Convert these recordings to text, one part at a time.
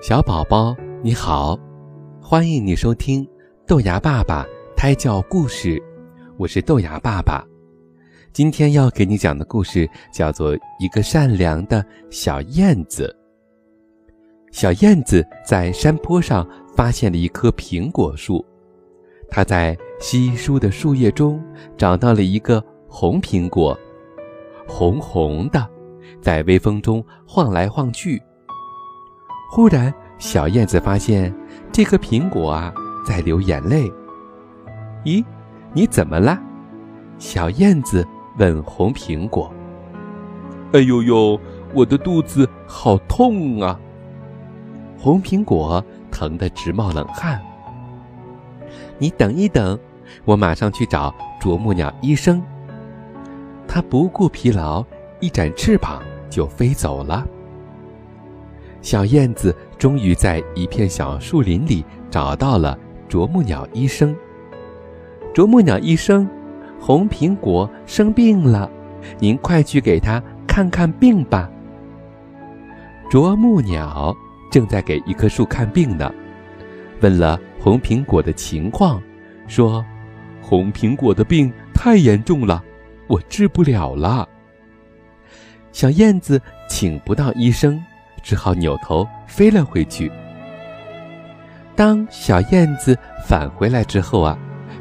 小宝宝你好，欢迎你收听豆芽爸爸胎教故事，我是豆芽爸爸。今天要给你讲的故事叫做《一个善良的小燕子》。小燕子在山坡上发现了一棵苹果树，它在稀疏的树叶中找到了一个红苹果，红红的，在微风中晃来晃去。忽然，小燕子发现这颗苹果啊在流眼泪。咦，你怎么了？小燕子问红苹果。哎呦呦，我的肚子好痛啊！红苹果疼得直冒冷汗。你等一等，我马上去找啄木鸟医生。他不顾疲劳，一展翅膀就飞走了。小燕子终于在一片小树林里找到了啄木鸟医生。啄木鸟医生，红苹果生病了，您快去给他看看病吧。啄木鸟正在给一棵树看病呢，问了红苹果的情况，说：“红苹果的病太严重了，我治不了了。”小燕子请不到医生。只好扭头飞了回去。当小燕子返回来之后啊，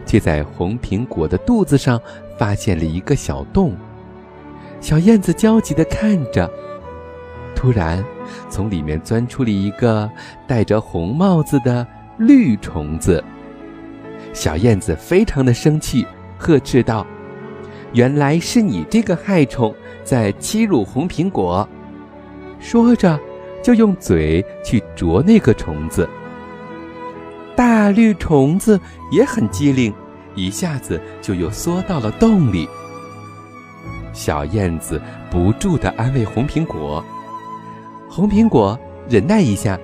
却在红苹果的肚子上发现了一个小洞。小燕子焦急地看着，突然，从里面钻出了一个戴着红帽子的绿虫子。小燕子非常的生气，呵斥道：“原来是你这个害虫在欺辱红苹果！”说着。就用嘴去啄那个虫子。大绿虫子也很机灵，一下子就又缩到了洞里。小燕子不住地安慰红苹果：“红苹果，忍耐一下，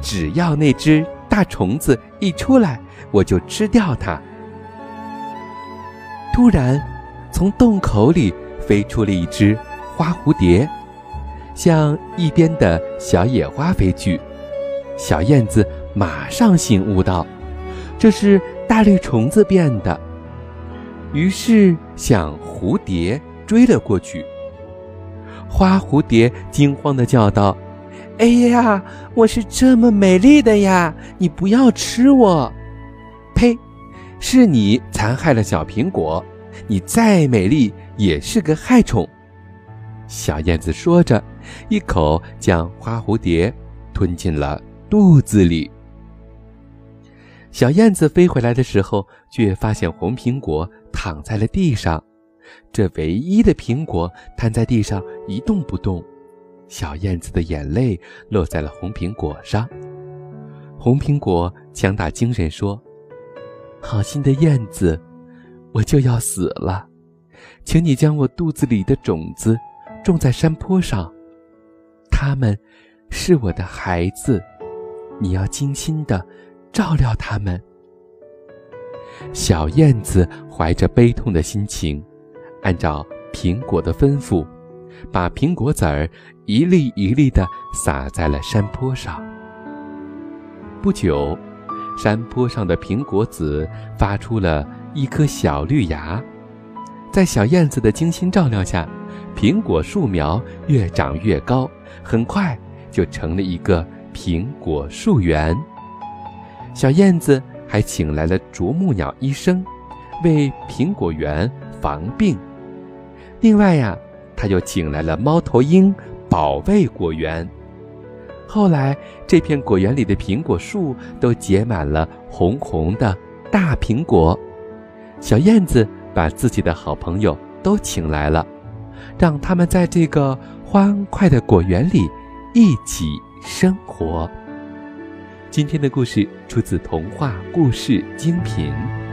只要那只大虫子一出来，我就吃掉它。”突然，从洞口里飞出了一只花蝴蝶。向一边的小野花飞去，小燕子马上醒悟到，这是大绿虫子变的，于是向蝴蝶追了过去。花蝴蝶惊慌地叫道：“哎呀，我是这么美丽的呀，你不要吃我！”呸，是你残害了小苹果，你再美丽也是个害虫。小燕子说着。一口将花蝴蝶吞进了肚子里。小燕子飞回来的时候，却发现红苹果躺在了地上，这唯一的苹果瘫在地上一动不动。小燕子的眼泪落在了红苹果上。红苹果强打精神说：“好心的燕子，我就要死了，请你将我肚子里的种子种在山坡上。”他们，是我的孩子，你要精心的照料他们。小燕子怀着悲痛的心情，按照苹果的吩咐，把苹果籽儿一粒一粒的撒在了山坡上。不久，山坡上的苹果籽发出了一颗小绿芽，在小燕子的精心照料下。苹果树苗越长越高，很快就成了一个苹果树园。小燕子还请来了啄木鸟医生，为苹果园防病。另外呀，他又请来了猫头鹰保卫果园。后来，这片果园里的苹果树都结满了红红的大苹果。小燕子把自己的好朋友都请来了。让他们在这个欢快的果园里一起生活。今天的故事出自童话故事精品。